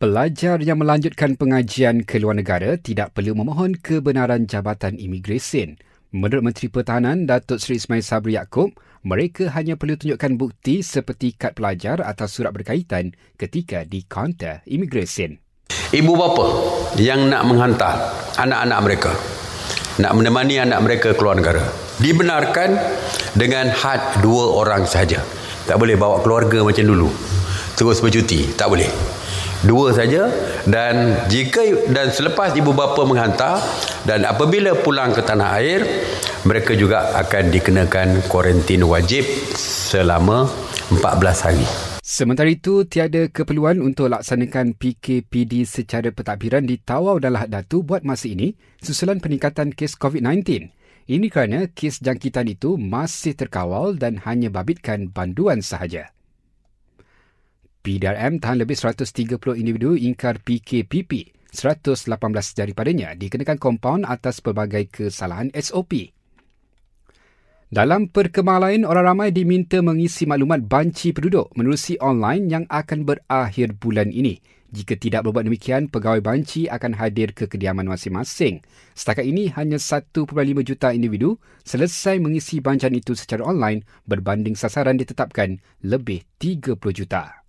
Pelajar yang melanjutkan pengajian ke luar negara tidak perlu memohon kebenaran Jabatan Imigresen. Menurut Menteri Pertahanan Datuk Seri Ismail Sabri Yaakob, mereka hanya perlu tunjukkan bukti seperti kad pelajar atau surat berkaitan ketika di kaunter imigresen. Ibu bapa yang nak menghantar anak-anak mereka, nak menemani anak mereka keluar negara, dibenarkan dengan had dua orang sahaja. Tak boleh bawa keluarga macam dulu. Terus bercuti, tak boleh dua saja dan jika dan selepas ibu bapa menghantar dan apabila pulang ke tanah air mereka juga akan dikenakan kuarantin wajib selama 14 hari. Sementara itu, tiada keperluan untuk laksanakan PKPD secara pentadbiran di Tawau dan Lahad Datu buat masa ini susulan peningkatan kes COVID-19. Ini kerana kes jangkitan itu masih terkawal dan hanya babitkan banduan sahaja. PDRM tahan lebih 130 individu ingkar PKPP. 118 daripadanya dikenakan kompaun atas pelbagai kesalahan SOP. Dalam perkembangan lain, orang ramai diminta mengisi maklumat banci penduduk menerusi online yang akan berakhir bulan ini. Jika tidak berbuat demikian, pegawai banci akan hadir ke kediaman masing-masing. Setakat ini, hanya 1.5 juta individu selesai mengisi bancaan itu secara online berbanding sasaran ditetapkan lebih 30 juta.